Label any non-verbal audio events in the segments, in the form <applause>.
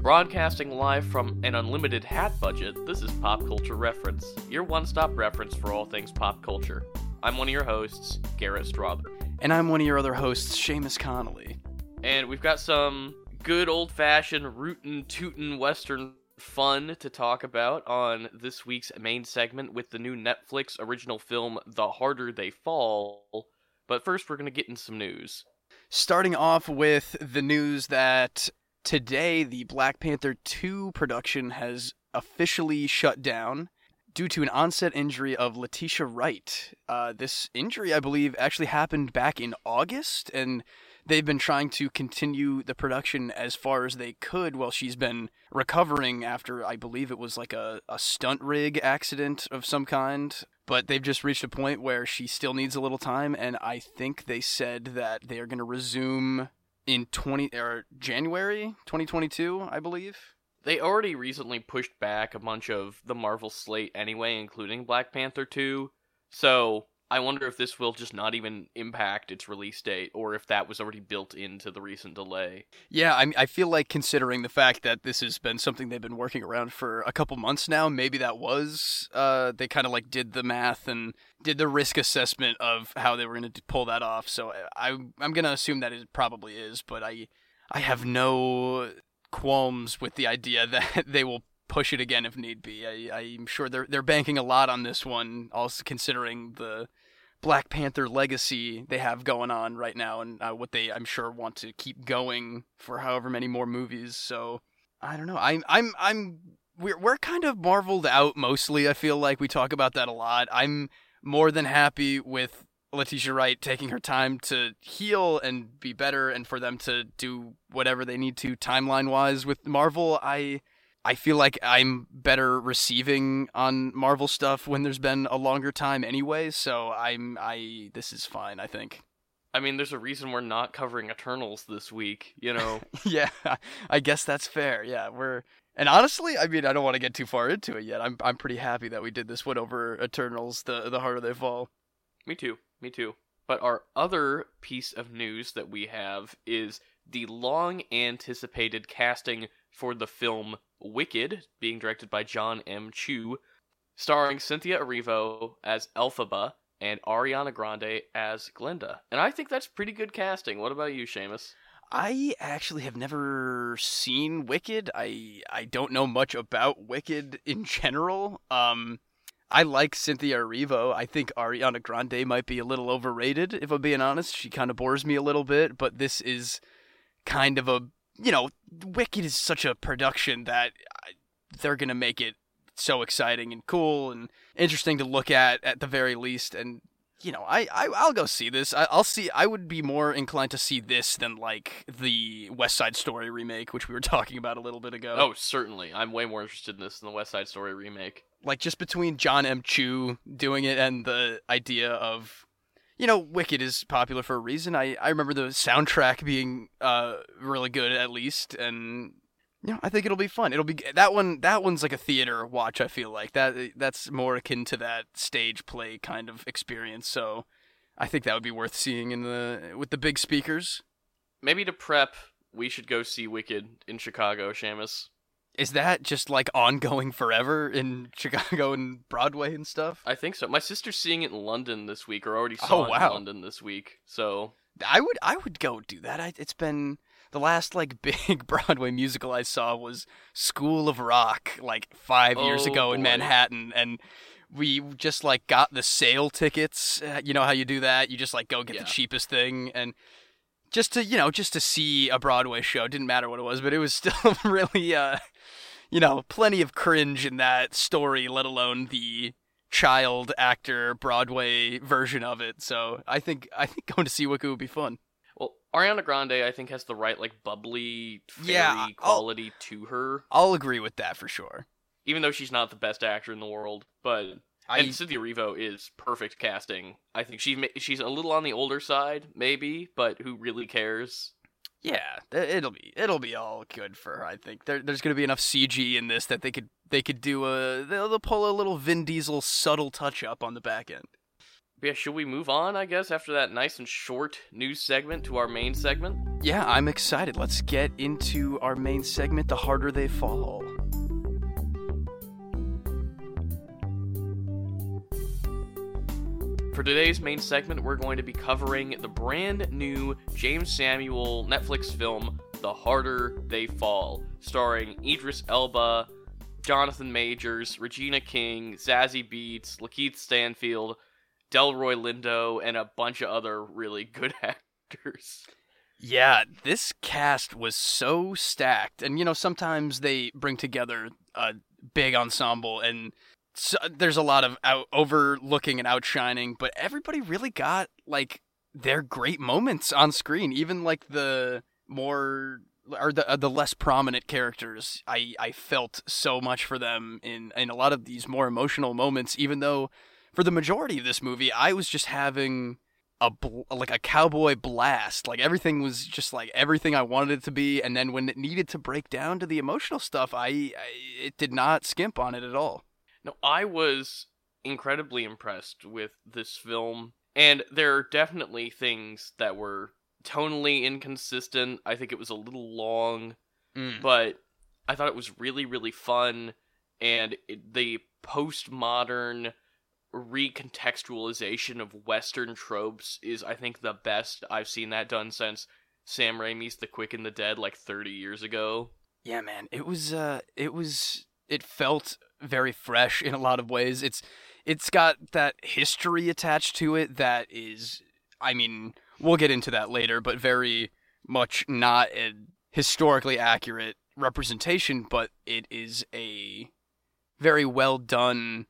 Broadcasting live from an unlimited hat budget, this is Pop Culture Reference, your one stop reference for all things pop culture. I'm one of your hosts, Garrett Strother. And I'm one of your other hosts, Seamus Connolly. And we've got some good old fashioned rootin' tootin' western fun to talk about on this week's main segment with the new Netflix original film, The Harder They Fall. But first, we're going to get in some news. Starting off with the news that today the Black Panther 2 production has officially shut down due to an onset injury of Letitia Wright. Uh, this injury, I believe, actually happened back in August, and they've been trying to continue the production as far as they could while she's been recovering after, I believe it was like a, a stunt rig accident of some kind. But they've just reached a point where she still needs a little time, and I think they said that they are going to resume in 20 or January 2022, I believe. They already recently pushed back a bunch of the Marvel slate anyway, including Black Panther 2. So I wonder if this will just not even impact its release date, or if that was already built into the recent delay. Yeah, I, I feel like considering the fact that this has been something they've been working around for a couple months now, maybe that was uh, they kind of like did the math and did the risk assessment of how they were going to pull that off. So I I'm gonna assume that it probably is, but I I have no qualms with the idea <laughs> that they will push it again if need be. I, I'm sure they're they're banking a lot on this one, also considering the Black Panther legacy they have going on right now, and uh, what they I'm sure want to keep going for however many more movies. So I don't know. I'm I'm I'm we're we're kind of marveled out mostly. I feel like we talk about that a lot. I'm more than happy with Letitia Wright taking her time to heal and be better, and for them to do whatever they need to timeline wise with Marvel. I I feel like I'm better receiving on Marvel stuff when there's been a longer time anyway, so I'm I this is fine, I think. I mean, there's a reason we're not covering Eternals this week, you know. <laughs> yeah, I guess that's fair. Yeah, we're and honestly, I mean, I don't want to get too far into it yet. I'm I'm pretty happy that we did this one over Eternals, the the harder they fall. Me too. Me too. But our other piece of news that we have is the long anticipated casting for the film Wicked, being directed by John M. Chu, starring Cynthia Erivo as Elphaba and Ariana Grande as Glinda. And I think that's pretty good casting. What about you, Seamus? I actually have never seen Wicked. I I don't know much about Wicked in general. Um I like Cynthia Erivo. I think Ariana Grande might be a little overrated, if I'm being honest. She kind of bores me a little bit, but this is kind of a, you know, Wicked is such a production that they're going to make it so exciting and cool and interesting to look at at the very least. And, you know, I, I, I'll go see this. I, I'll see, I would be more inclined to see this than like the West Side Story remake, which we were <laughs> talking about a little bit ago. Oh, certainly. I'm way more interested in this than the West Side Story remake like just between John M. Chu doing it and the idea of you know, Wicked is popular for a reason. I, I remember the soundtrack being uh really good at least and you know, I think it'll be fun. It'll be that one that one's like a theater watch, I feel like. That that's more akin to that stage play kind of experience. So I think that would be worth seeing in the with the big speakers. Maybe to prep, we should go see Wicked in Chicago, Seamus. Is that just like ongoing forever in <laughs> Chicago and Broadway and stuff? I think so. My sister's seeing it in London this week, or already saw oh, it wow. in London this week. So I would I would go do that. I, it's been the last like <laughs> big Broadway musical I saw was School of Rock, like five oh, years ago in Manhattan, and we just like got the sale tickets. Uh, you know how you do that? You just like go get yeah. the cheapest thing and just to you know just to see a Broadway show. Didn't matter what it was, but it was <laughs> still really uh you know, plenty of cringe in that story, let alone the child actor Broadway version of it. So I think I think going to see Wicked would be fun. Well, Ariana Grande, I think, has the right like bubbly, fairy yeah, quality I'll, to her. I'll agree with that for sure. Even though she's not the best actor in the world, but I, and Cynthia Erivo is perfect casting. I think she's she's a little on the older side, maybe, but who really cares? Yeah, it'll be it'll be all good for her. I think there, there's going to be enough CG in this that they could they could do a they'll, they'll pull a little Vin Diesel subtle touch up on the back end. Yeah, should we move on? I guess after that nice and short news segment to our main segment. Yeah, I'm excited. Let's get into our main segment, The Harder They Fall. For today's main segment, we're going to be covering the brand new Jeymes Samuel Netflix film, The Harder They Fall, starring Idris Elba, Jonathan Majors, Regina King, Zazie Beetz, Lakeith Stanfield, Delroy Lindo, and a bunch of other really good <laughs> actors. Yeah, this cast was so stacked. And, you know, sometimes they bring together a big ensemble and so, there's a lot of out, overlooking and outshining, but everybody really got like their great moments on screen. Even like the more or the uh, the less prominent characters, I I felt so much for them in in a lot of these more emotional moments. Even though for the majority of this movie, I was just having a bl- like a cowboy blast. Like everything was just like everything I wanted it to be. And then when it needed to break down to the emotional stuff, I, I it did not skimp on it at all. No, I was incredibly impressed with this film, and there are definitely things that were tonally inconsistent. I think it was a little long, Mm. but I thought it was really, really fun, and it, the postmodern recontextualization of Western tropes is, I think, the best I've seen that done since Sam Raimi's The Quick and the Dead, like 30 years ago. Yeah, man, it was uh, it was it felt very fresh in a lot of ways. It's it's got that history attached to it that is, I mean, we'll get into that later, but very much not a historically accurate representation, but it is a very well done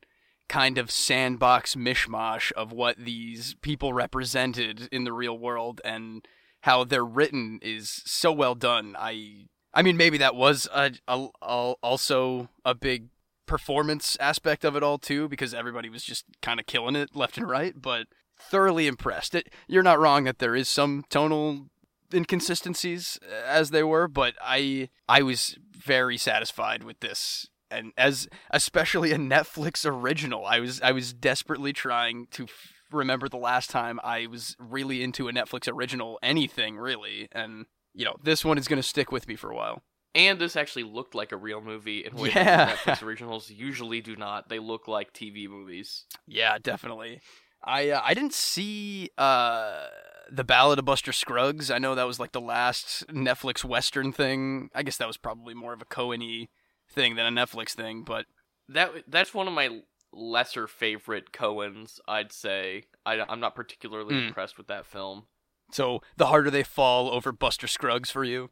kind of sandbox mishmash of what these people represented in the real world and how they're written is so well done. I I mean maybe that was a, a, a also a big performance aspect of it all too because everybody was just kind of killing it left and right, but thoroughly impressed. It, you're not wrong that there is some tonal inconsistencies uh, as they were, but I I was very satisfied with this and as especially a Netflix original. I was I was desperately trying to f- remember the last time I was really into a Netflix original anything really and you know, this one is going to stick with me for a while. And this actually looked like a real movie in ways Yeah. Netflix originals usually do not. They look like TV movies. Yeah, definitely. I uh, I didn't see uh the Ballad of Buster Scruggs. I know that was like the last Netflix Western thing. I guess that was probably more of a Coen thing than a Netflix thing, but That that's one of my lesser favorite Coens. I'd say I, I'm not particularly Hmm. impressed with that film. So the harder they fall over Buster Scruggs for you.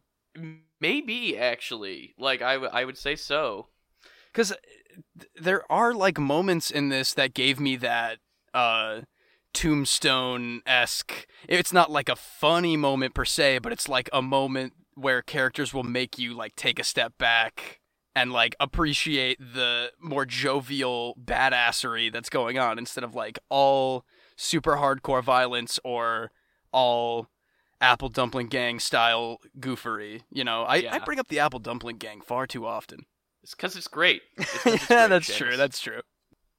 Maybe actually, like I, w- I would say so. because there are like moments in this that gave me that uh tombstone esque it's not like a funny moment per se but it's like a moment where characters will make you like take a step back and like appreciate the more jovial badassery that's going on instead of like all super hardcore violence or all apple dumpling gang style goofery you know i, I bring up the apple dumpling gang far too often It's because it's great. <laughs> It's yeah, great, that's James. true. That's true.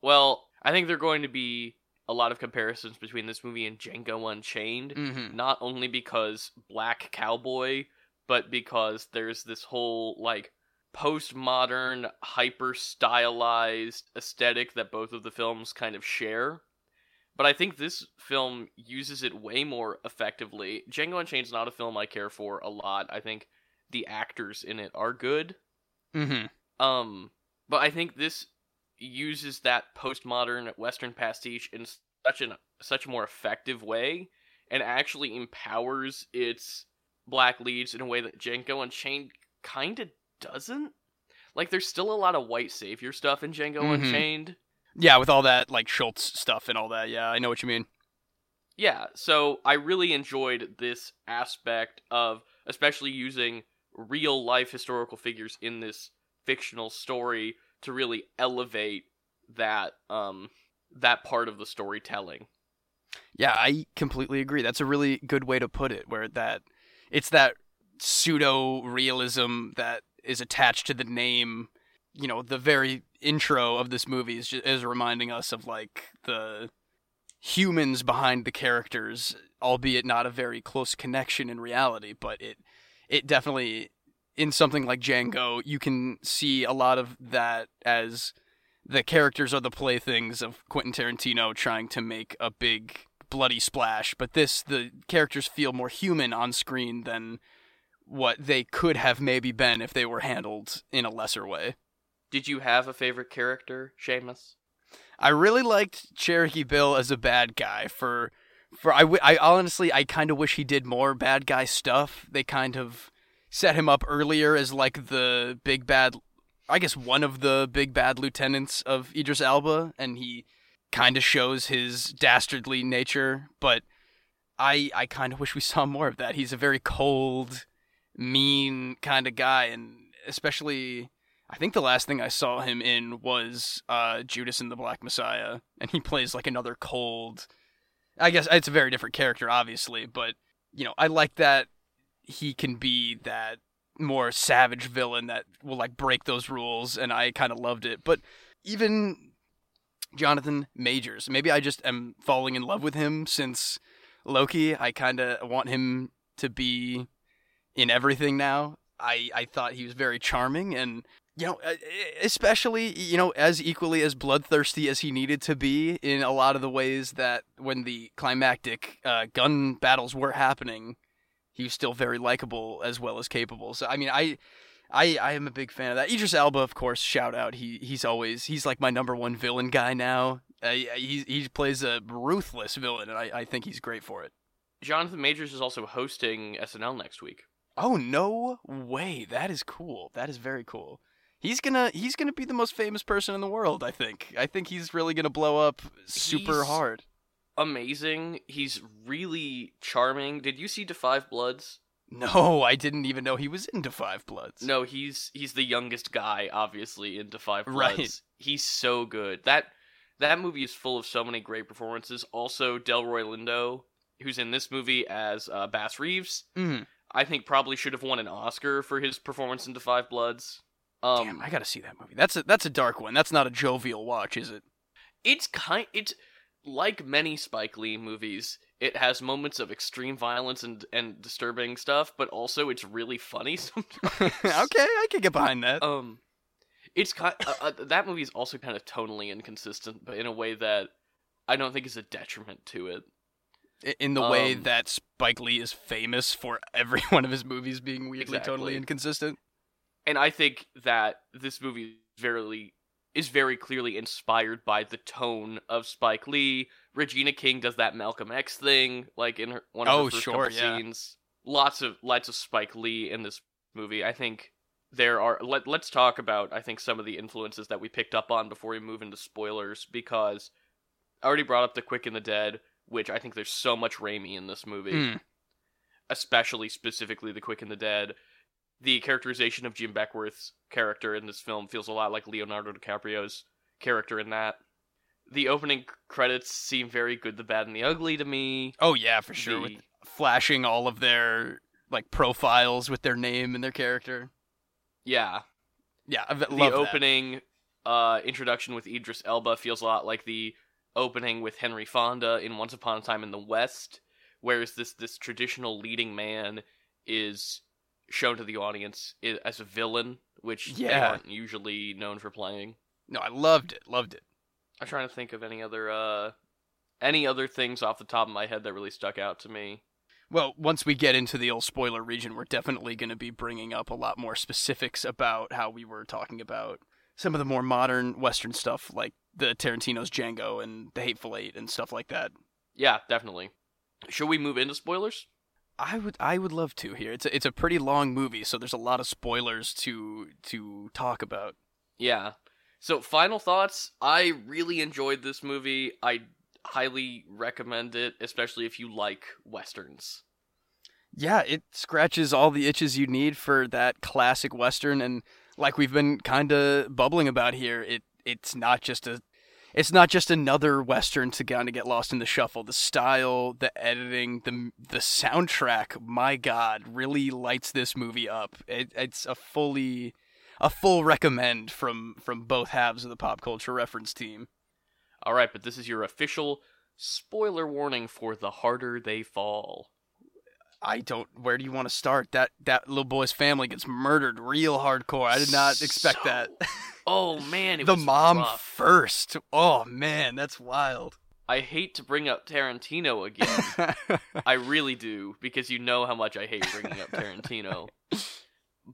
well. I think there are going to be a lot of comparisons between this movie and Django Unchained. Mm-hmm. not only because black cowboy but because there's this whole like postmodern hyper stylized aesthetic that both of the films kind of share but i think this film uses it way more effectively django unchained's not a film i care for a lot i think the actors in it are good Mm-hmm. um, but I think this uses that postmodern Western pastiche in such an such a more effective way, and actually empowers its black leads in a way that Django Unchained kind of doesn't. Like, there's still a lot of white savior stuff in Django Mhm. Unchained. Yeah, with all that like Schultz stuff and all that. Yeah, I know what you mean. Yeah, so I really enjoyed this aspect of especially using real life historical figures in this fictional story to really elevate that um that part of the storytelling. Yeah, I completely agree. That's a really good way to put it. Where that it's that pseudo realism that is attached to the name. You know, the very intro of this movie is just, is reminding us of like the humans behind the characters, albeit not a very close connection in reality, but it it definitely in something like Django, you can see a lot of that as the characters are the playthings of Quentin Tarantino trying to make a big bloody splash, but this the characters feel more human on screen than what they could have maybe been if they were handled in a lesser way. Did you have a favorite character, Seamus? I really liked Cherokee Bill as a bad guy for for I, w- I honestly I kind of wish he did more bad guy stuff. They kind of set him up earlier as like the big bad I guess one of the big bad lieutenants of Idris Elba and he kind of shows his dastardly nature, but I I kind of wish we <laughs> saw more of that. He's a very cold, mean kind of guy and especially I think the last thing I saw him in was uh, Judas and the Black Messiah, and he plays like another cold. I guess it's a very different character, obviously, but you know, I like that he can be that more savage villain that will like break those rules, and I kind of loved it. But even Jonathan Majors, maybe I just am falling in love with him since Loki. I kind of want him to be in everything now. I I thought he was very charming and you know, especially you know, as equally as bloodthirsty as he needed to be in a lot of the ways that when the climactic uh, gun battles were happening, he was still very likable as well as capable. So I mean, I. I, I am a big fan of that. Idris Elba, of course, shout out. He he's always he's like my number one villain guy now. Uh, he he plays a ruthless villain, and I, I think he's great for it. Jonathan Majors is also hosting SNL next week. Oh no way! That is cool. That is very cool he's gonna he's gonna be the most famous person in the world. I think. I think he's really gonna blow up super He's- hard. Amazing. He's really charming. Did you see Five Bloods? No, I didn't even know he was into Five Bloods. No, he's he's the youngest guy, obviously, into Five Right. He's so good. That that movie is full of so many great performances. Also, Delroy Lindo, who's in this movie as uh, Bass Reeves, Mm, I think probably should have won an Oscar for his performance into Five Bloods. Um, damn, I gotta see that movie. That's a that's a dark one. That's not a jovial watch, is it? it's kind it's like many Spike Lee movies. It has moments of extreme violence and and disturbing stuff, but also it's really funny <laughs> sometimes. <laughs> okay, I can get behind that. Um, it's kind uh, uh, that movie is also kind of tonally inconsistent, but in a way that I don't think is a detriment to it. In the way um, that Spike Lee is famous for every <laughs> one of his movies being weirdly Exactly. totally inconsistent. And I think that this movie is very is very clearly inspired by the tone of Spike Lee. Regina King does that Malcolm X thing, like in her one of Oh, her first sure, couple yeah. scenes. Lots of lots of Spike Lee in this movie. I think there are. Let, let's talk about I think some of the influences that we picked up on before we move into spoilers because I already brought up the Quick and the Dead, which I think there's so much Raimi in this movie Mm, especially specifically the Quick and the Dead. The characterization of Jim Beckwourth's character in this film feels a lot like Leonardo DiCaprio's character in that. The opening credits seem very good, the bad, and the ugly to me. Oh yeah, for sure. With The- flashing all of their like profiles with their name and their character. yeah, Yeah, I the love that. opening uh, introduction with Idris Elba feels a lot like the opening with Henry Fonda in Once Upon a Time in the West, whereas this this traditional leading man is shown to the audience as a villain, which they Yeah. aren't usually known for playing. No, I loved it. Loved it. I'm trying to think of any other uh any other things off the top of my head that really stuck out to me. Well, once we get into the old spoiler region, we're definitely going to be bringing up a lot more specifics about how we were talking about some of the more modern Western stuff, like the Tarantino's Django and The Hateful Eight and stuff like that. Yeah, definitely. Should we move into spoilers? I would, I would love to here. It's a, it's a pretty long movie, so there's a lot of spoilers to to talk about. Yeah. So, final thoughts. I really enjoyed this movie. I highly recommend it, especially if you like westerns. Yeah, it scratches all the itches you need for that classic western, and like we've been kind of bubbling about here, it it's not just a it's not just another western to kind of get lost in the shuffle. The style, the editing, the the soundtrack, my god, really lights this movie up. It, it's a fully a full recommend from from both halves of the pop culture reference team. All right, but this is your official Spoiler warning for The Harder They Fall. I don't. Where do you want to start? That that little boy's family gets murdered real hardcore. I did not expect So that. <laughs> Oh man, it the mom rough. first. Oh man, that's wild. I hate to bring up Tarantino again. <laughs> I really do because you know how much I hate bringing up Tarantino.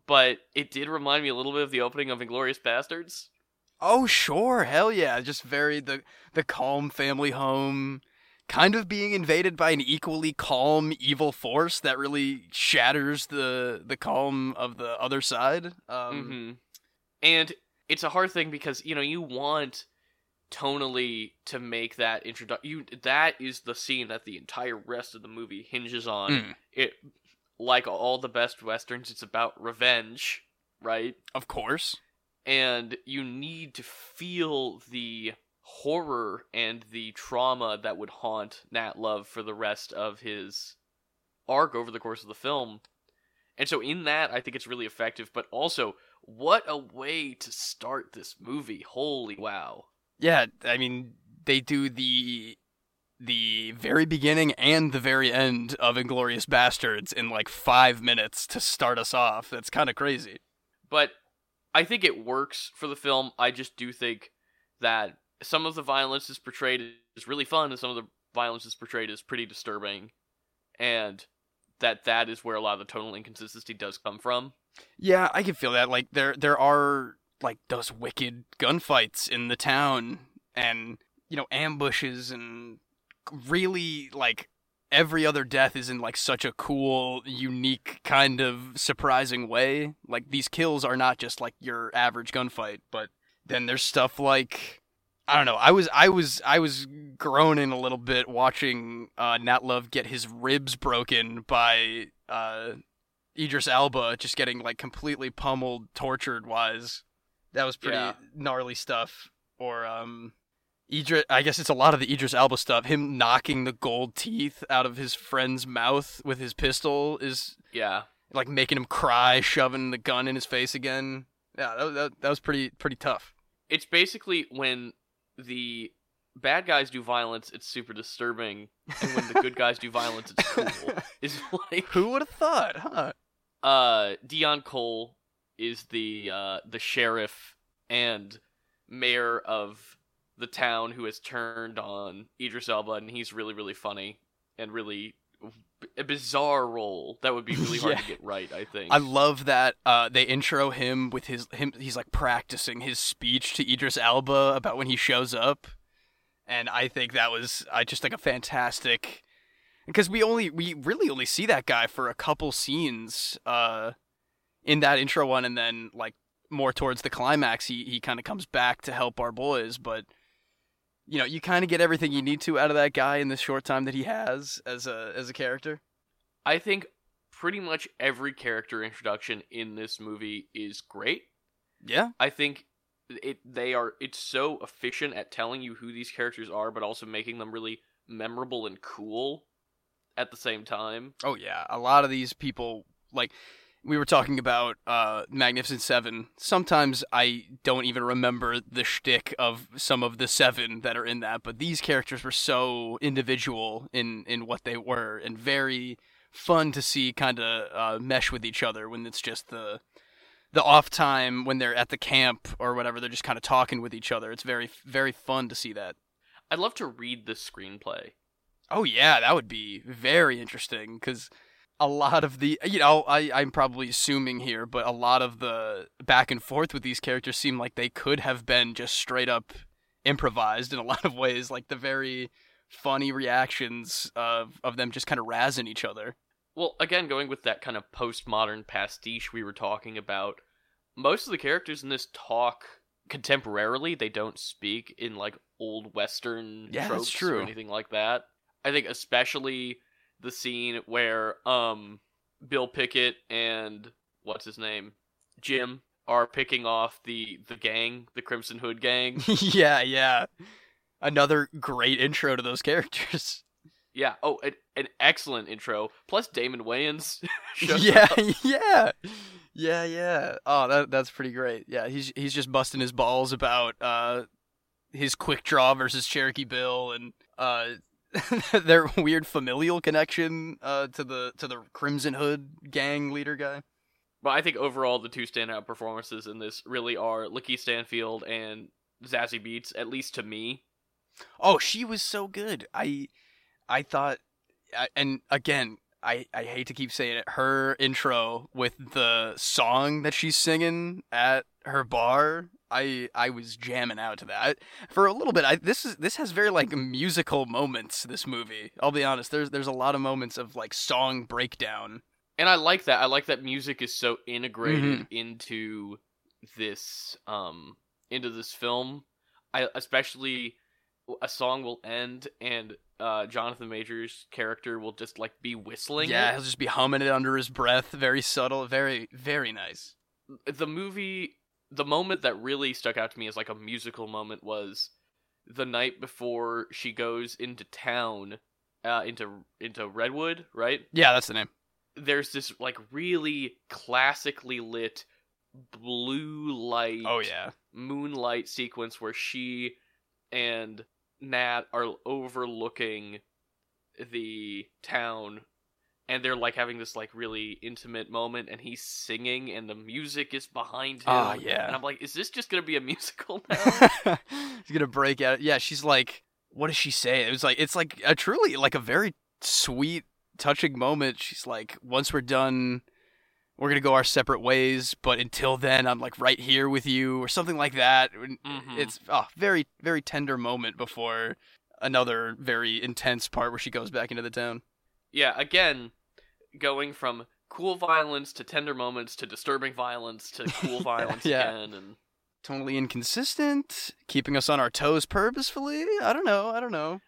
But it did remind me a little bit of the opening of Inglourious Basterds. oh sure, hell yeah. Just very the the calm family home, kind of being invaded by an equally calm evil force that really shatters the the calm of the other side. Um, hmm And it's a hard thing because you know you want tonally to make that introduction. You that is the scene that the entire rest of the movie hinges on. Mm. It like all the best westerns, it's about revenge, right? Of course. and you need to feel the horror and the trauma that would haunt Nat Love for the rest of his arc over the course of the film. And so in that I think it's really effective, but also what a way to start this movie. Holy wow. Yeah, I mean, they do the the very beginning and the very end of Inglourious Basterds in like five minutes to start us off. That's kind of crazy. But I think it works for the film. I just do think that some of the violence is portrayed is really fun and some of the violence is portrayed as pretty disturbing. And that that is where a lot of the tonal inconsistency does come from. Yeah, I can feel that. Like there there are like those wicked gunfights in the town and you know ambushes and really like every other death is in like such a cool, unique kind of surprising way. Like these kills are not just like your average gunfight, but then there's stuff like I don't know. I was I was I was groaning a little bit watching uh, Nat Love get his ribs broken by uh, Idris Elba, just getting like completely pummeled, tortured. Wise, that was pretty Yeah. gnarly stuff. Or um, Idris, I guess it's a lot of the Idris Elba stuff. Him knocking the gold teeth out of his friend's mouth with his pistol is Yeah. like making him cry, shoving the gun in his face again. Yeah, that, that, that was pretty pretty tough. It's basically when the bad guys do violence, it's super disturbing, and when the good guys do violence, it's cool. <laughs> Is like Who would have thought, huh? Uh Deon Cole is the uh the sheriff and mayor of the town who has turned on Idris Elba and he's really really funny and really a bizarre role that would be <laughs> really hard to get right I think. I love that uh, they intro him with his him. He's like practicing his speech to Idris Elba about when he shows up, and I think that was I just like a fantastic because we only we really only see that guy for a couple scenes uh, in that intro one, and then like more towards the climax, he he kind of comes back to help our boys, but. You know, you kind of get everything you need to out of that guy in the short time that he has as a as a character. I think pretty much every character introduction in this movie is great. Yeah, I think it they are it's so efficient at telling you who these characters are but also making them really memorable and cool at the same time. Oh yeah, a lot of these people like we were talking about uh, Magnificent Seven. Sometimes I don't even remember the shtick of some of the seven that are in that, but these characters were so individual in in what they were and very fun to see kind of uh, mesh with each other when it's just the the off time when they're at the camp or whatever they're just kind of talking with each other it's very very fun to see that I'd love to read the screenplay. Oh yeah, that would be very interesting because a lot of the you know I I'm probably assuming here, but a lot of the back and forth with these characters seem like they could have been just straight up improvised in a <laughs> lot of ways, like the very funny reactions of of them just kind of razzing each other. Well, again, going with that kind of postmodern pastiche we were talking about, most of the characters in this talk contemporarily. They don't speak in like old Western Yeah, that's tropes true. or anything like that. I think especially the scene where um Bill Pickett and what's his name Jim are picking off the the gang, the Crimson Hood gang. <laughs> yeah, yeah. Another great intro to those characters. yeah. Oh, an, an excellent intro. Plus Damon Wayans. <laughs> yeah, up. <laughs> yeah, yeah, yeah. Oh, that that's pretty great. Yeah, he's he's just busting his balls about uh his quick draw versus Cherokee Bill, and uh <laughs> their weird familial connection uh, to the to the Crimson Hood gang leader guy. But I think overall the two standout performances in this really are Lakeith Stanfield and Zazie Beetz, at least to me. Oh, she was so good. I I thought, I- and again, I I hate to keep saying it. Her intro with the song that she's singing at her bar. I I was jamming out to that for a little bit. I this is this has very like musical moments. This movie, I'll be honest. There's there's a lot of moments of like song breakdown. And I like that. I like that music is so integrated into this um into this film. I especially a song will end and uh Jonathan Majors character will just like be whistling yeah, it. he'll just be humming it under his breath. Very subtle. Very very nice. the movie the moment that really stuck out to me as like a musical moment was the night before she goes into town uh into into redwood right Yeah, that's the name. there's this like really classically lit blue light Oh yeah. moonlight sequence where she and nat are overlooking the town and they're like having this like really intimate moment and he's singing and the music is behind him Ah, yeah. and i'm like is this just gonna be a musical <laughs> now he's gonna break out. Yeah, she's like, what does she say? It was like, it's like a truly like a very sweet, touching moment. She's like, once we're done, we're gonna go our separate ways, but until then, I'm like right here with you, or something like that. Mhm. It's oh, very, very tender moment before another very intense part where she goes back into the town. Yeah again going from cool violence to tender moments to disturbing violence to cool <laughs> violence Yeah. again and Totally inconsistent, keeping us on our toes purposefully. I don't know. I don't know.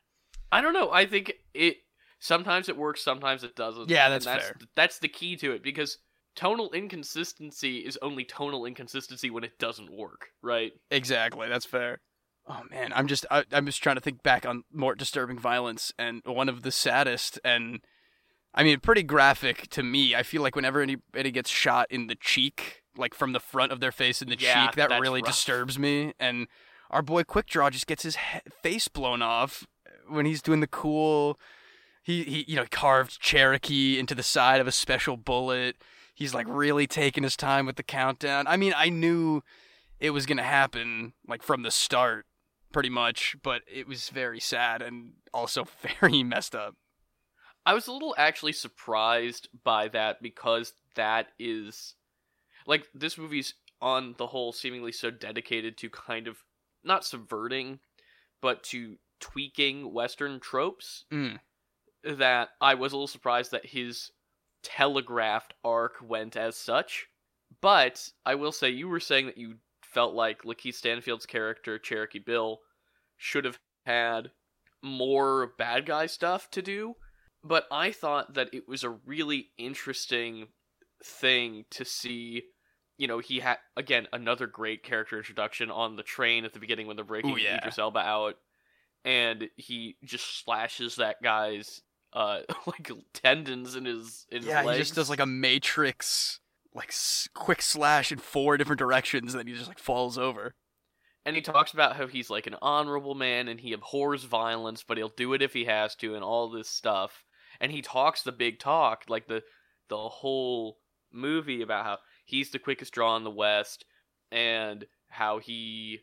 I don't know. I think it sometimes it works, sometimes it doesn't. Yeah, that's that's fair. That's the key to it because tonal inconsistency is only tonal inconsistency when it doesn't work, right? Exactly, that's fair. Oh man, I'm just I, I'm just trying to think back on more disturbing violence, and one of the saddest and I mean pretty graphic to me. I feel like whenever anybody gets shot in the cheek, like from the front of their face in the Yeah, cheek, that really rough. disturbs me. And our boy Quickdraw just gets his he- face blown off when he's doing the cool. He he you know carved Cherokee into the side of a special bullet. He's like really taking his time with the countdown. I mean, I knew it was gonna happen like from the start, pretty much, but it was very sad and also <laughs> very messed up. I was a little actually surprised by that because that is like this movie's on the whole seemingly so dedicated to kind of not subverting but to tweaking western tropes Mm. that I was a little surprised that his telegraphed arc went as such. But I will say, you were saying that you felt like Lakeith Stanfield's character, Cherokee Bill, should have had more bad guy stuff to do. But I thought that it was a really interesting thing to see. You know, he had, again, another great character introduction on the train at the beginning when they're breaking Ooh, yeah. Idris Elba out. And he just slashes that guy's uh <laughs> like tendons in his in Yeah, his legs. he just does like a matrix, like quick slash in four different directions, and then he just like falls over. and he talks about how he's like an honorable man and he abhors violence, but he'll do it if he has to, and all this stuff. And he talks the big talk, like the the whole movie about how he's the quickest draw in the West, and how he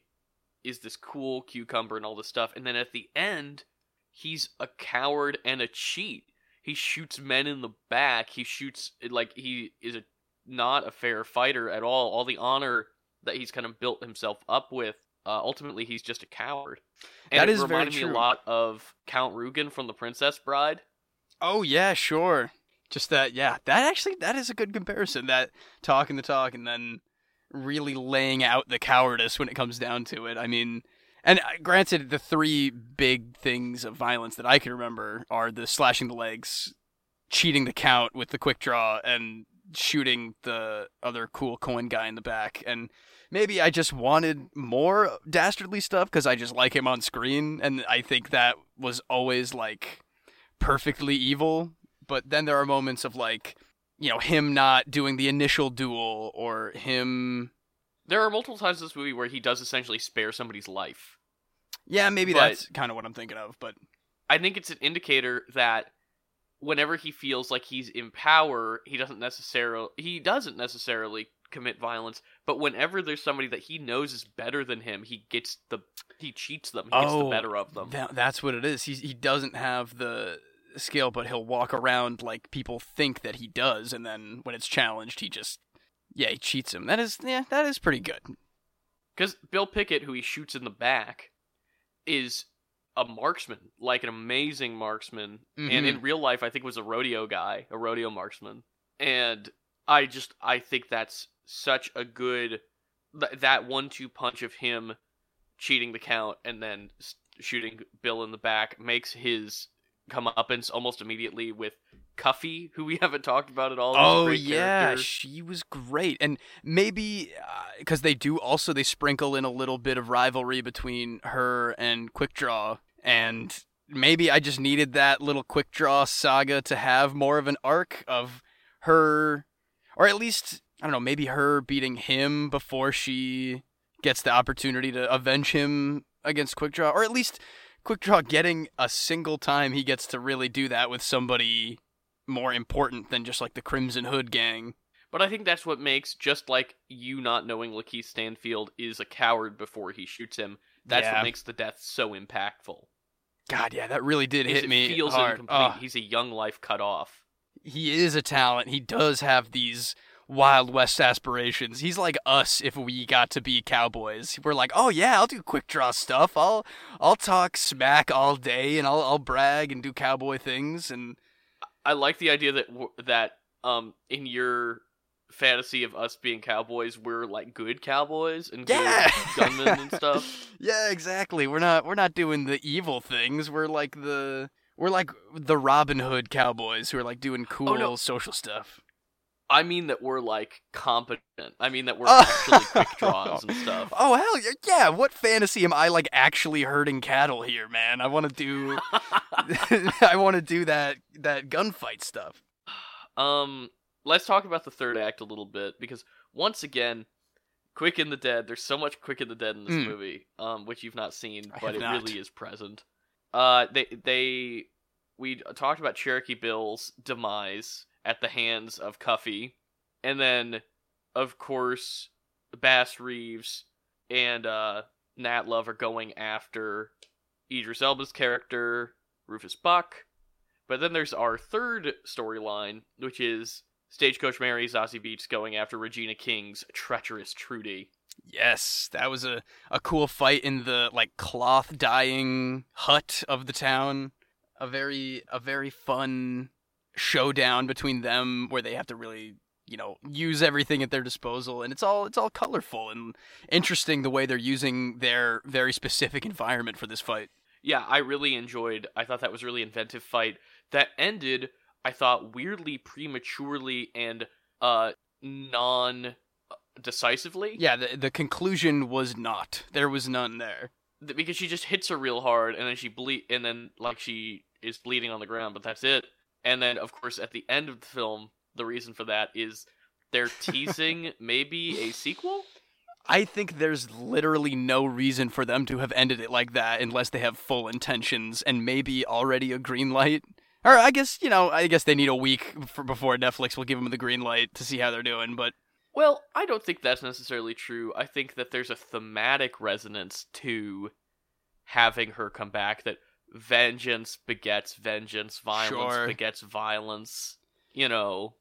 is this cool cucumber and all this stuff. And then at the end, he's a coward and a cheat. He shoots men in the back. He shoots like he is a not a fair fighter at all. All the honor that he's kind of built himself up with. Uh, ultimately, he's just a coward. And That is very reminded me a lot of Count Rugen from The Princess Bride. Oh yeah, sure. Just that, yeah. That actually, that is a good comparison. That talking the talk and then really laying out the cowardice when it comes down to it. I mean, and uh, granted, the three big things of violence that I can remember are the slashing the legs, cheating the count with the quick draw, and shooting the other cool coin guy in the back. And maybe I just wanted more dastardly stuff because I just like him on screen, and I think that was always like perfectly evil. But then there are moments of like, you know, him not doing the initial duel or him. There are multiple times in this movie where he does essentially spare somebody's life. Yeah, maybe But- that's kind of what I'm thinking of. But I think it's an indicator that whenever he feels like he's in power, he doesn't necessarily he doesn't necessarily commit violence, but whenever there's somebody that he knows is better than him, he gets the he cheats them, he gets the Oh, better of them. That, that's what it is. He he doesn't have the skill, but he'll walk around like people think that he does, and then when it's challenged, he just yeah he cheats him. That is yeah that is pretty good. Because Bill Pickett, who he shoots in the back, is a marksman, like an amazing marksman. And Mhm. in real life, I think was a rodeo guy, a rodeo marksman. And I just, I think that's such a good, th- that one-two punch of him cheating the count and then shooting Bill in the back makes his comeuppance almost immediately with Cuffee, who we <laughs> haven't talked about at all. Oh yeah, character. she was great, and maybe uh, because they do also they sprinkle in a little bit of rivalry between her and Quick Draw, and maybe I just needed that little Quick Draw saga to have more of an arc of her, or at least I don't know, maybe her beating him before she gets the opportunity to avenge him against Quick Draw, or at least Quick Draw getting a single time he gets to really do that with somebody more important than just like the Crimson Hood gang. But I think that's what makes just like you not knowing Lakeith Stanfield is a coward before he shoots him. That's Yeah. what makes the death so impactful. God, yeah, that really did hit it me feels hard. incomplete. He's a young life cut off. he is a talent. He does have these Wild West aspirations. He's like us if we got to be cowboys. We're like, oh yeah, I'll do quick draw stuff. I'll I'll talk smack all day and I'll I'll brag and do cowboy things and I like the idea that that um in your fantasy of us being cowboys, we're like good cowboys and good yeah, gunmen and <laughs> stuff. Yeah, exactly. We're not we're not doing the evil things. We're like the we're like the Robin Hood cowboys who are like doing cool Oh, no. social stuff. I mean that we're like competent. I mean that we're <laughs> actually quick draws and stuff. Oh hell yeah! Yeah, what fantasy am I like actually herding cattle here, man? I want to do, <laughs> <laughs> I want to do that that gunfight stuff. Um, let's talk about the third act a little bit because once again, Quick in the Dead. There's so much Quick in the Dead in this Mm. movie, um, which you've not seen, I but it not. really is present. Uh, they they we talked about Cherokee Bill's demise at the hands of Cuffee, and then of course Bass Reeves and uh Nat Love are going after Idris Elba's character Rufus Buck. But then there's our third storyline, which is Stagecoach Mary Zazie Beetz going after Regina King's treacherous Trudy. Yes, that was a a cool fight in the like cloth dyeing hut of the town. A very a very fun showdown between them where they have to really you know use everything at their disposal and it's all it's all colorful and interesting the way they're using their very specific environment for this fight. Yeah, I really enjoyed. I thought that was a really inventive fight that ended. I thought weirdly prematurely and uh non decisively. Yeah, the the conclusion was not. There was none there. Because she just hits her real hard and then she bleed and then like she is bleeding on the ground, but that's it. And then of course at the end of the film, the reason for that is they're <laughs> teasing maybe a sequel. I think there's literally no reason for them to have ended it like that unless they have full intentions and maybe already a green light. Or I guess, you know, I guess they need a week for, before Netflix will give them the green light to see how they're doing, but Well, I don't think that's necessarily true. I think that there's a thematic resonance to having her come back that vengeance begets vengeance, violence Sure. begets violence. You know,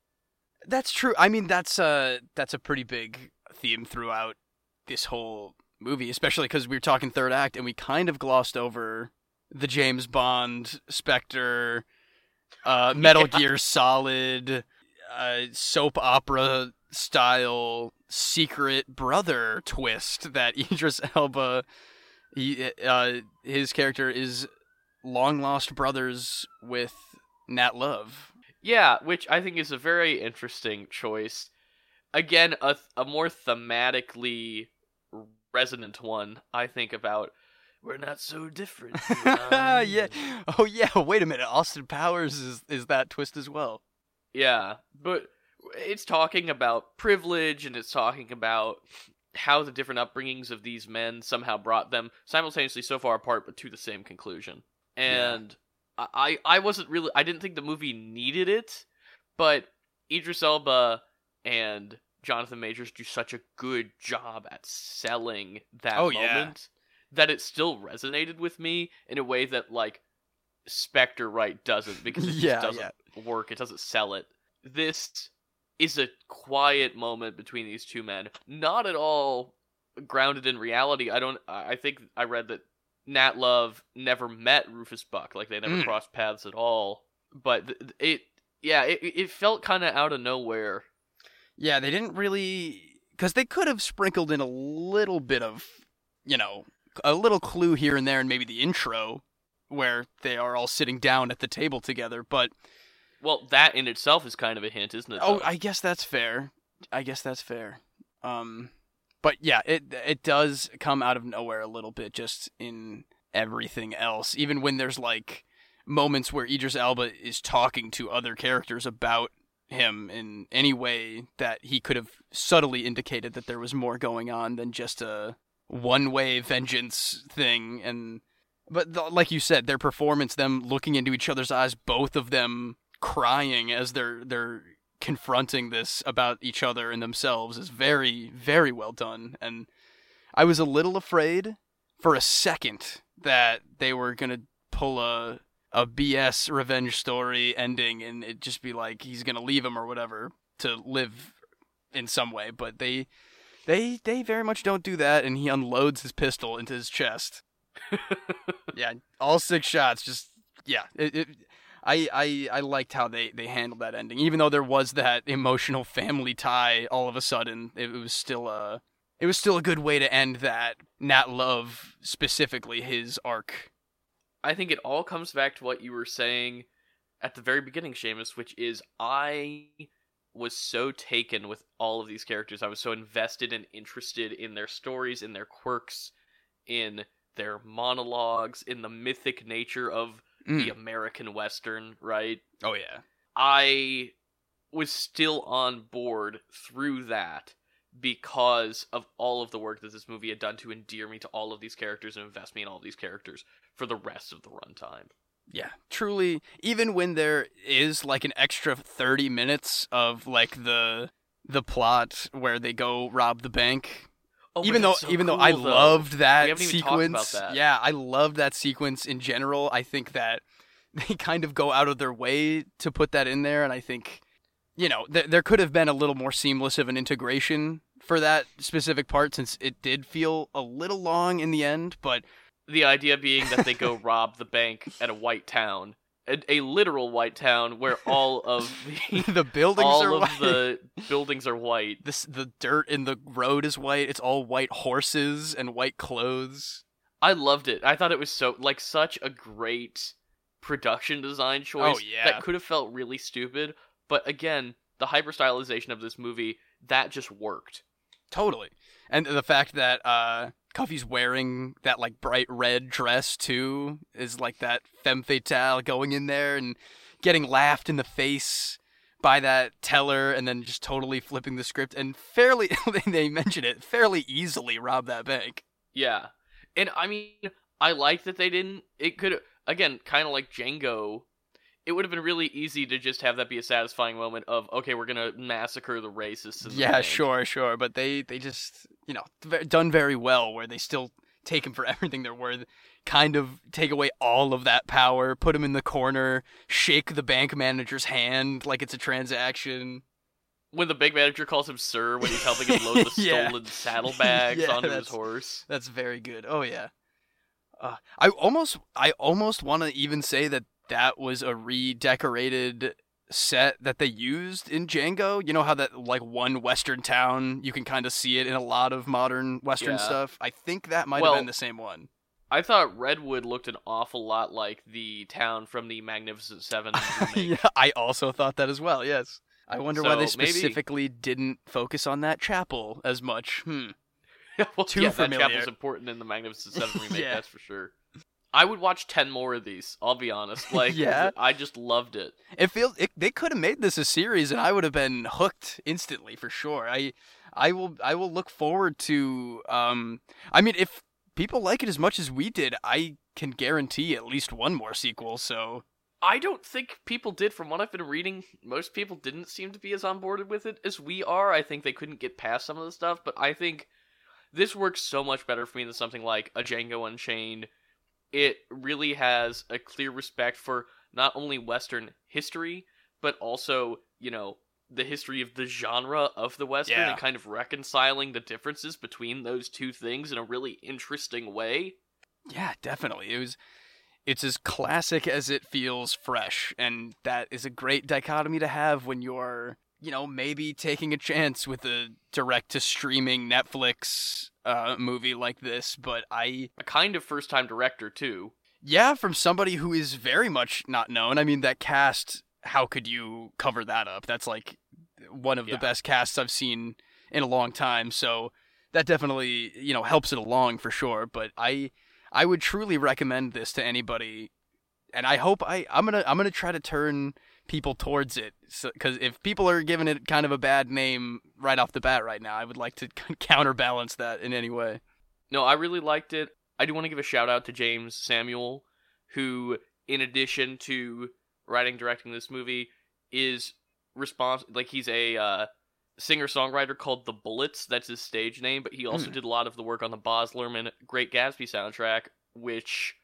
that's true. I mean, that's a that's a pretty big theme throughout this whole movie, especially cuz we were talking third act and we kind of glossed over the James Bond Spectre uh, <laughs> Metal Yeah. Gear Solid, uh, soap opera style secret brother twist that <laughs> Idris Elba, he, uh, his character is long lost brothers with Nat Love. yeah, which I think is a very interesting choice. Again, a a more thematically resonant one. I think about we're not so different. <laughs> yeah. Oh yeah. Wait a minute. Austin Powers is is that twist as well. Yeah, but it's talking about privilege and it's talking about how the different upbringings of these men somehow brought them simultaneously so far apart but to the same conclusion. And I I wasn't really I didn't think the movie needed it, but Idris Elba and Jonathan Majors do such a good job at selling that Oh, yeah. moment that it still resonated with me in a way that like Spectre right doesn't <laughs> because it Yeah, just doesn't work. It doesn't sell it. This is a quiet moment between these two men, not at all grounded in reality. I don't. I think I read that Nat Love never met Rufus Buck, like they never Mm. crossed paths at all. But th- it, yeah, it it felt kind of out of nowhere. Yeah, they didn't really because they could have sprinkled in a little bit of, you know, a little clue here and there, and maybe the intro where they are all sitting down at the table together. But Well, that in itself is kind of a hint, isn't it? oh. I guess that's fair. I guess that's fair. Um, but yeah, it it does come out of nowhere a little bit, just in everything else. Even when there's like moments where Idris Elba is talking to other characters about him in any way that he could have subtly indicated that there was more going on than just a one-way vengeance thing and but the, like you said their performance them looking into each other's eyes both of them crying as they're they're confronting this about each other and themselves is very very well done. And I was a little afraid for a second that they were going to pull a a BS revenge story ending and it just be like he's going to leave him or whatever to live in some way but they they they very much don't do that and he unloads his pistol into his chest. <laughs> Yeah all six shots just yeah it, it I, I I liked how they, they handled that ending. Even though there was that emotional family tie all of a sudden, it was still a it was still a good way to end that Nat Love specifically his arc. I think it all comes back to what you were saying at the very beginning, Seamus, which is I was so taken with all of these characters. I was so invested and interested in their stories, in their quirks, in their monologues, in the mythic nature of the mm. American Western, right? Oh yeah. I was still on board through that because of all of the work that this movie had done to endear me to all of these characters and invest me in all of these characters for the rest of the runtime. Yeah, truly. Even when there is like an extra thirty minutes of like the the plot where they go rob the bank, Oh, even though so even though I cool, though. loved that We haven't even talked about sequence, that. yeah, I loved that sequence in general. I think that <laughs> they kind of go out of their way to put that in there, and I think you know th- there could have been a little more seamless of an integration for that specific part since it did feel a little long in the end, but the idea being that they go <laughs> rob the bank at a white town, a, a literal white town where all of <laughs> the the buildings all are of white. the buildings are white. This the dirt in the road is white. It's all white horses and white clothes. I loved it. I thought it was so like such a great production design choice Oh, yeah. that could have felt really stupid, but again, the hyper stylization of this movie that just worked. Totally. And the fact that uh Cuffee's wearing that like bright red dress too is like that femme fatale going in there and getting laughed in the face by that teller and then just totally flipping the script and fairly <laughs> they mention it fairly easily rob that bank. Yeah. And I mean, I like that they didn't it could again, kind of like Django, it would have been really easy to just have that be a satisfying moment of okay, we're going to massacre the racists in the Yeah, sure, sure, but they they just, you know, done very well where they still take him for <laughs> everything they're worth. Kind of take away all of that power, put him in the corner, shake the bank manager's hand like it's a transaction. When the big manager calls him sir when he's helping him load the <laughs> Yeah. stolen saddlebags <laughs> Yeah, onto his horse. That's very good. Oh yeah. Uh, I almost I almost want to even say that that was a redecorated set that they used in Django. You know how that like one western town you can kind of see it in a lot of modern western Yeah. stuff. I think that might Well- have been the same one. I thought Redwood looked an awful lot like the town from the Magnificent Seven <laughs> yeah, I also thought that as well. Yes. I wonder why they So, maybe- specifically didn't focus on that chapel as much. Hmm. <laughs> well, Too yeah, that familiar. chapel's important in the Magnificent Seven <laughs> remake, Yeah. that's for sure. I would watch ten more of these. I'll be honest. <laughs> Like, Yeah? I just loved it. It feels it, they could have made this a series, and I would have been hooked instantly for sure. I I will I will look forward to. Um, I mean, if people like it as much as we did, I can guarantee at least one more sequel. So I don't think people did. From what I've been reading, most people didn't seem to be as on board with it as we are. I think they couldn't get past some of the stuff, but I think this works so much better for me than something like a Django Unchained. It really has a clear respect for not only Western history, but also, you know, the history of the genre of the Western Yeah. and kind of reconciling the differences between those two things in a really interesting way. yeah, definitely. It was it's as classic as it feels fresh, and that is a great dichotomy to have when you're, you know, maybe taking a chance with a direct to streaming Netflix uh, movie like this. But I, A kind of first time director, too. yeah, from somebody who is very much not known. I mean, that cast. How could you cover that up? That's like one of Yeah. the best casts I've seen in a long time. So that definitely, you know, helps it along for sure. But I, I would truly recommend this to anybody, and I hope I, I'm gonna, I'm gonna try to turn people towards it. Because if people are giving it kind of a bad name right off the bat right now, I would like to <laughs> counterbalance that in any way. No, I really liked it. I do want to give a shout out to Jeymes Samuel, who, in addition to writing directing this movie, is respons like he's a uh, singer songwriter called The Bullets. That's his stage name, but he also Hmm. did a lot of the work on the Baz Luhrmann Great Gatsby soundtrack, which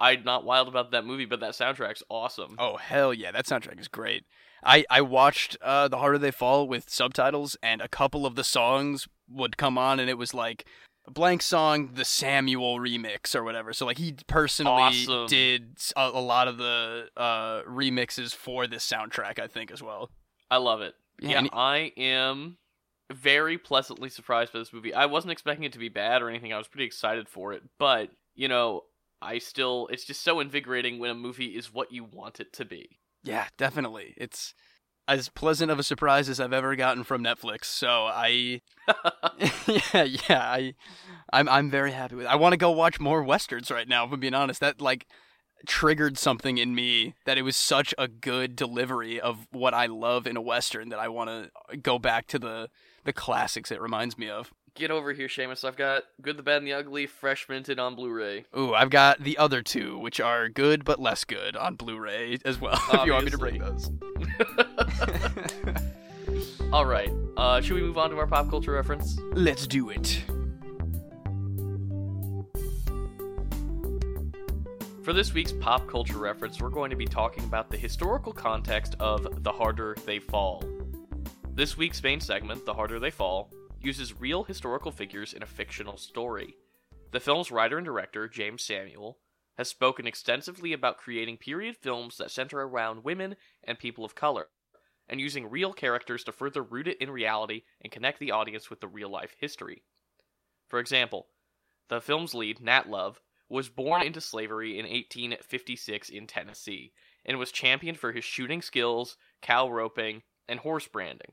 I'm not wild about that movie, but that soundtrack's awesome. Oh hell yeah, that soundtrack is great. I I watched uh, The Harder They Fall with subtitles, and a couple of the songs would come on, and it was like a blank song, the Samuel remix or whatever. So like he personally Awesome. did a lot of the uh, remixes for this soundtrack, I think as well. I love it. Yeah, Yeah, I am very pleasantly surprised by this movie. I wasn't expecting it to be bad or anything. I was pretty excited for it, but you know, I still it's just so invigorating when a movie is what you want it to be. Yeah, definitely. It's as pleasant of a surprise as I've ever gotten from Netflix. So I, <laughs> <laughs> yeah, yeah, I, I'm I'm very happy with. It. I want to go watch more westerns right now. If I'm being honest, that like triggered something in me that it was such a good delivery of what I love in a western that I want to go back to the the classics it reminds me of. Get over here, Seamus. I've got Good, the Bad, and the Ugly fresh minted on Blu-ray. Ooh, I've got the other two, which are good but less good on Blu-ray as well. <laughs> if you want me to bring those. <laughs> All right. Uh, should we move on to our pop culture reference? Let's do it. For this week's pop culture reference, we're going to be talking about the historical context of The Harder They Fall. This week's main segment, The Harder They Fall, uses real historical figures in a fictional story. The film's writer and director, Jeymes Samuel, has spoken extensively about creating period films that center around women and people of color, and using real characters to further root it in reality and connect the audience with the real life history. For example, the film's lead, Nat Love, was born into slavery in 1856 in Tennessee and was championed for his shooting skills, cow roping, and horse branding.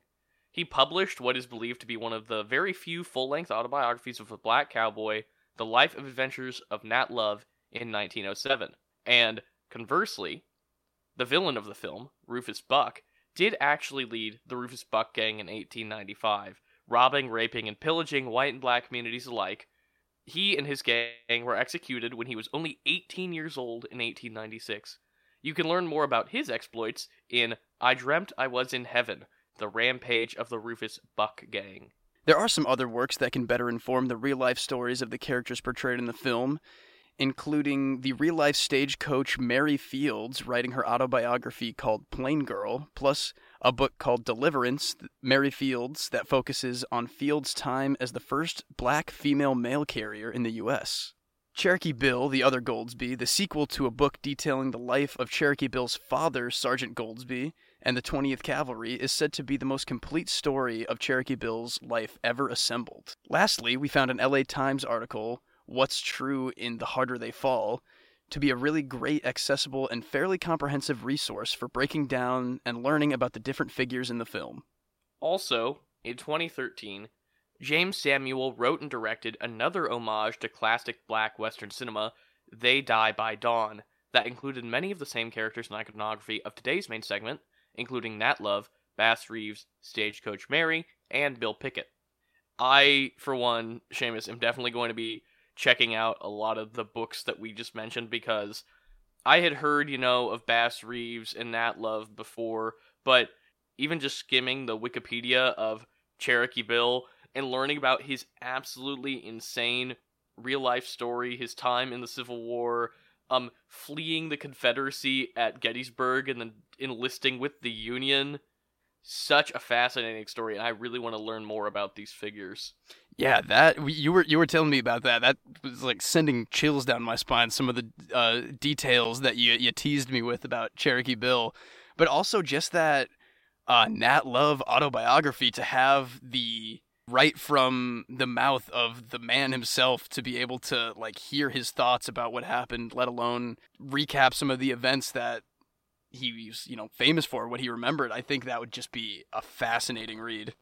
He published what is believed to be one of the very few full length autobiographies of a black cowboy, The Life of Adventures of Nat Love, in 1907. And, conversely, the villain of the film, Rufus Buck, did actually lead the Rufus Buck Gang in 1895, robbing, raping, and pillaging white and black communities alike he and his gang were executed when he was only 18 years old in 1896. You can learn more about his exploits in I Dreamt I Was in Heaven, the rampage of the Rufus Buck Gang. There are some other works that can better inform the real life stories of the characters portrayed in the film, including the real life stagecoach Mary Fields writing her autobiography called Plain Girl, plus a book called Deliverance, Mary Fields, that focuses on Fields' time as the first black female mail carrier in the U.S. Cherokee Bill, the other Goldsby, the sequel to a book detailing the life of Cherokee Bill's father, Sergeant Goldsby, and the 20th Cavalry, is said to be the most complete story of Cherokee Bill's life ever assembled. Lastly, we found an LA Times article, What's True in The Harder They Fall, to be a really great, accessible, and fairly comprehensive resource for breaking down and learning about the different figures in the film. Also, in 2013, Jeymes Samuel wrote and directed another homage to classic black Western cinema, They Die by Dawn, that included many of the same characters and iconography of today's main segment, including Nat Love, Bass Reeves, Stagecoach Mary, and Bill Pickett. I, for one, Seamus, am definitely going to be checking out a lot of the books that we just mentioned because I had heard, you know, of Bass Reeves and Nat Love before, but even just skimming the Wikipedia of Cherokee Bill and learning about his absolutely insane real life story, his time in the Civil War, um, fleeing the Confederacy at Gettysburg and then enlisting with the Union. Such a fascinating story, and I really want to learn more about these figures. Yeah, that you were you were telling me about that. That was like sending chills down my spine. Some of the uh, details that you you teased me with about Cherokee Bill, but also just that uh, Nat Love autobiography to have the right from the mouth of the man himself to be able to like hear his thoughts about what happened, let alone recap some of the events that he was, you know, famous for, what he remembered. I think that would just be a fascinating read.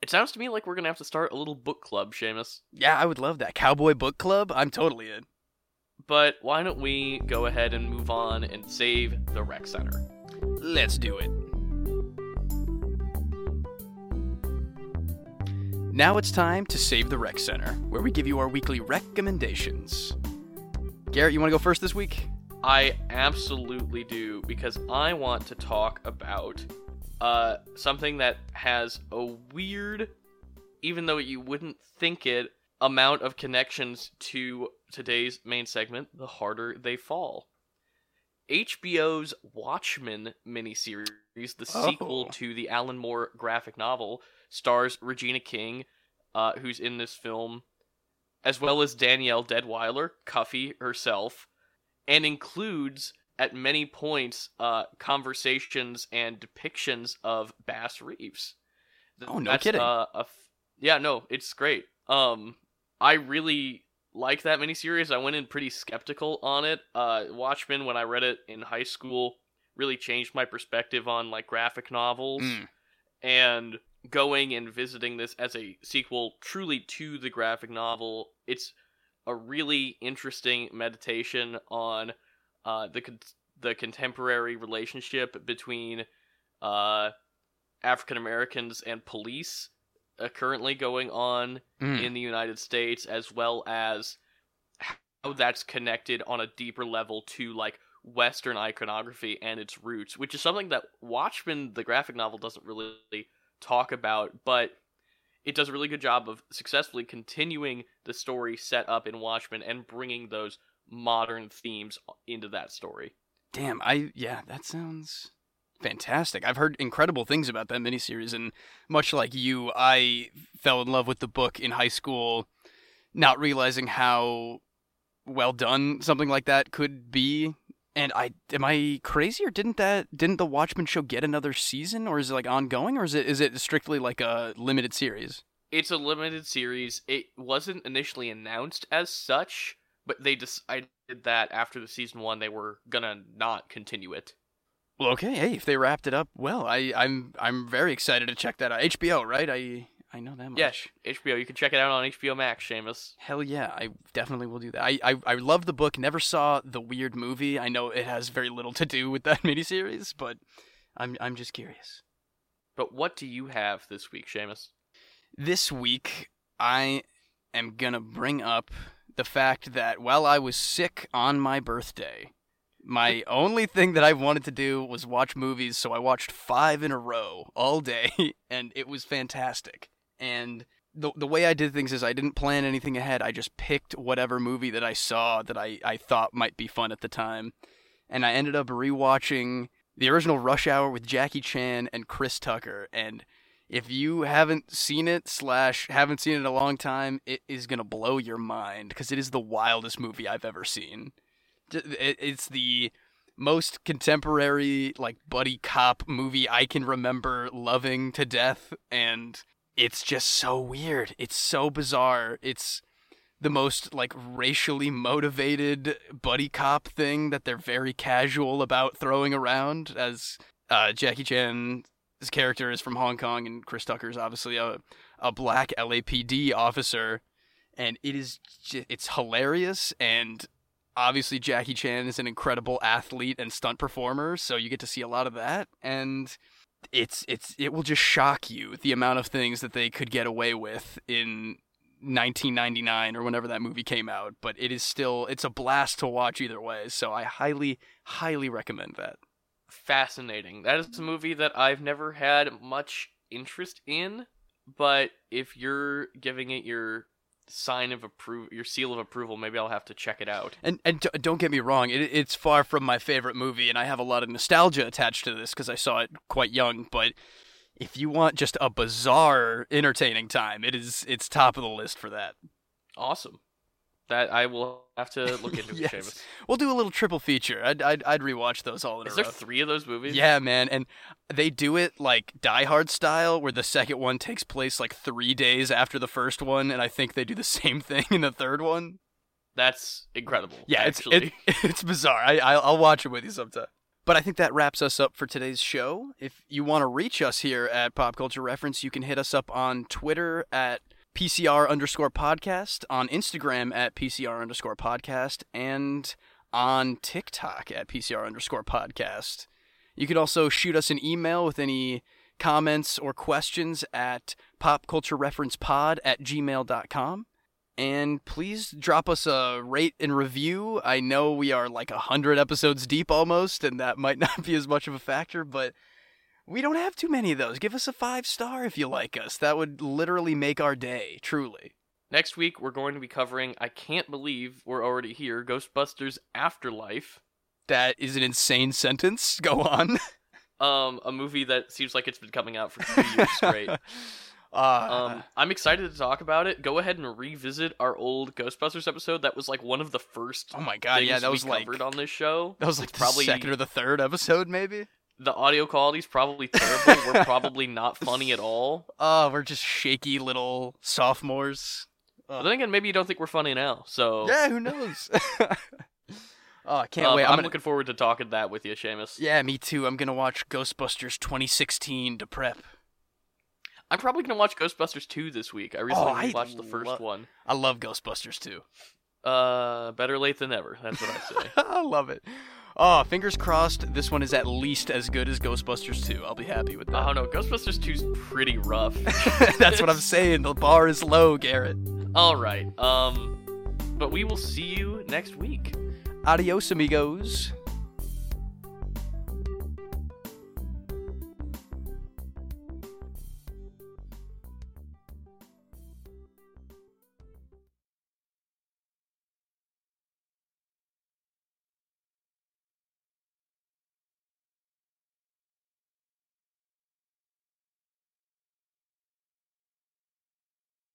It sounds to me like we're gonna have to start a little book club, Seamus. Yeah, I would love that. Cowboy Book Club? I'm totally in. But why don't we go ahead and move on and save the rec center? Let's do it. Now it's time to save the rec center, where we give you our weekly recommendations. Garrett, you want to go first this week? I absolutely do because I want to talk about uh, something that has a weird, even though you wouldn't think it, amount of connections to today's main segment, The Harder They Fall. HBO's Watchmen miniseries, the Oh. sequel to the Alan Moore graphic novel, stars Regina King, uh, who's in this film, as well as Danielle Deadwyler, Cuffee herself, and includes at many points uh, conversations and depictions of Bass Reeves. Oh, no that's, kidding. Uh, a f- yeah, no, it's great. Um, I really like that miniseries. I went in pretty skeptical on it. Uh, Watchmen, when I read it in high school, really changed my perspective on like graphic novels Mm. and going and visiting this as a sequel truly to the graphic novel it's a really interesting meditation on uh, the con- the contemporary relationship between uh, African Americans and police uh, currently going on Mm. in the United States, as well as how that's connected on a deeper level to like Western iconography and its roots, which is something that Watchmen, the graphic novel, doesn't really talk about, but it does a really good job of successfully continuing the story set up in Watchmen and bringing those modern themes into that story. Damn, I yeah, that sounds fantastic. I've heard incredible things about that miniseries, and much like you, I fell in love with the book in high school, not realizing how well done something like that could be. And I am I crazy or didn't that didn't the Watchmen show get another season or is it like ongoing or is it is it strictly like a limited series? It's a limited series. It wasn't initially announced as such, but they decided that after the season one, they were gonna not continue it. Well, okay, hey, if they wrapped it up well, I I'm I'm very excited to check that out. HBO, right? I I know that much. Yeah, HBO. You can check it out on HBO Max, Seamus. Hell yeah, I definitely will do that. I, I I love the book. Never saw the weird movie. I know it has very little to do with that <laughs> miniseries, but I'm I'm just curious. But what do you have this week, Seamus? This week, I am gonna bring up the fact that while I was sick on my birthday, my <laughs> only thing that I wanted to do was watch movies, so I watched five in a row all day, <laughs> and it was fantastic. And the the way I did things is I didn't plan anything ahead. I just picked whatever movie that I saw that I, I thought might be fun at the time. And I ended up rewatching the original Rush Hour with Jackie Chan and Chris Tucker. And if you haven't seen it slash haven't seen it in a long time, it is gonna blow your mind because it is the wildest movie I've ever seen. It's the most contemporary like buddy cop movie I can remember loving to death and it's just so weird. It's so bizarre. It's the most like racially motivated buddy cop thing that they're very casual about throwing around as uh, Jackie Chan's character is from Hong Kong and Chris Tucker's obviously a a black LAPD officer and it is it's hilarious and obviously Jackie Chan is an incredible athlete and stunt performer so you get to see a lot of that and it's it's it will just shock you the amount of things that they could get away with in 1999 or whenever that movie came out, but it is still it's a blast to watch either way. So I highly highly recommend that. Fascinating. That is a movie that I've never had much interest in, but if you're giving it your sign of approval, your seal of approval, maybe I'll have to check it out. And and d- don't get me wrong, it, it's far from my favorite movie, and I have a lot of nostalgia attached to this because I saw it quite young. But if you want just a bizarre, entertaining time, it is it's top of the list for that. Awesome. That I will have to look into, <laughs> Yes. Seamus. We'll do a little triple feature. I'd I'd, I'd rewatch those all in Is a there row. three of those movies? Yeah, man, and they do it like Die Hard style, where the second one takes place like three days after the first one, and I think they do the <laughs> same thing in the third one. That's incredible. Yeah, it's it, <laughs> it's bizarre. I I'll, I'll watch it with you sometime. But I think that wraps us up for today's show. If you want to reach us here at Pop Culture Reference, you can hit us up on Twitter at PCR underscore podcast, on Instagram at PCR underscore podcast, and on TikTok at PCR underscore podcast. You can also shoot us an email with any comments or questions at popculturereferencepod at gmail.com. And please drop us a rate and review. I know we are like a hundred episodes deep almost, and that might <laughs> not be as much of a factor, but we don't have too many of those. Give us a five star if you like us. That would literally make our day, truly. Next week we're going to be covering. I can't believe we're already here. Ghostbusters Afterlife. That is an insane sentence. <laughs> Go on. Um, a movie that seems like it's been coming out for two years straight. Uh, <laughs> Um, I'm excited to talk about it. Go ahead and revisit our old Ghostbusters episode. That was like one of the first oh my god, yeah, that was like covered on this show. that was like probably second or the third episode, maybe. The audio quality's probably terrible. We're <laughs> probably not funny at all. Oh, we're just shaky little sophomores. But then again, maybe you don't think we're funny now. So Yeah, who knows? <laughs> <laughs> oh, I can't uh, wait. I'm, I'm, gonna... looking forward to talking that with you, Seamus. Yeah, me too. I'm gonna watch Ghostbusters 2016 to prep. I'm probably gonna watch Ghostbusters 2 this week. I recently Oh, I watched the first one. I love Ghostbusters 2. Uh, better late than never. That's what I say. I love it. Oh, fingers crossed. This one is at least as good as Ghostbusters 2. I'll be happy with that. oh no, Ghostbusters 2's pretty rough. <laughs> <laughs> That's what I'm saying. The bar is low, Garrett. All right. Um, but we will see you next week. Adios, amigos.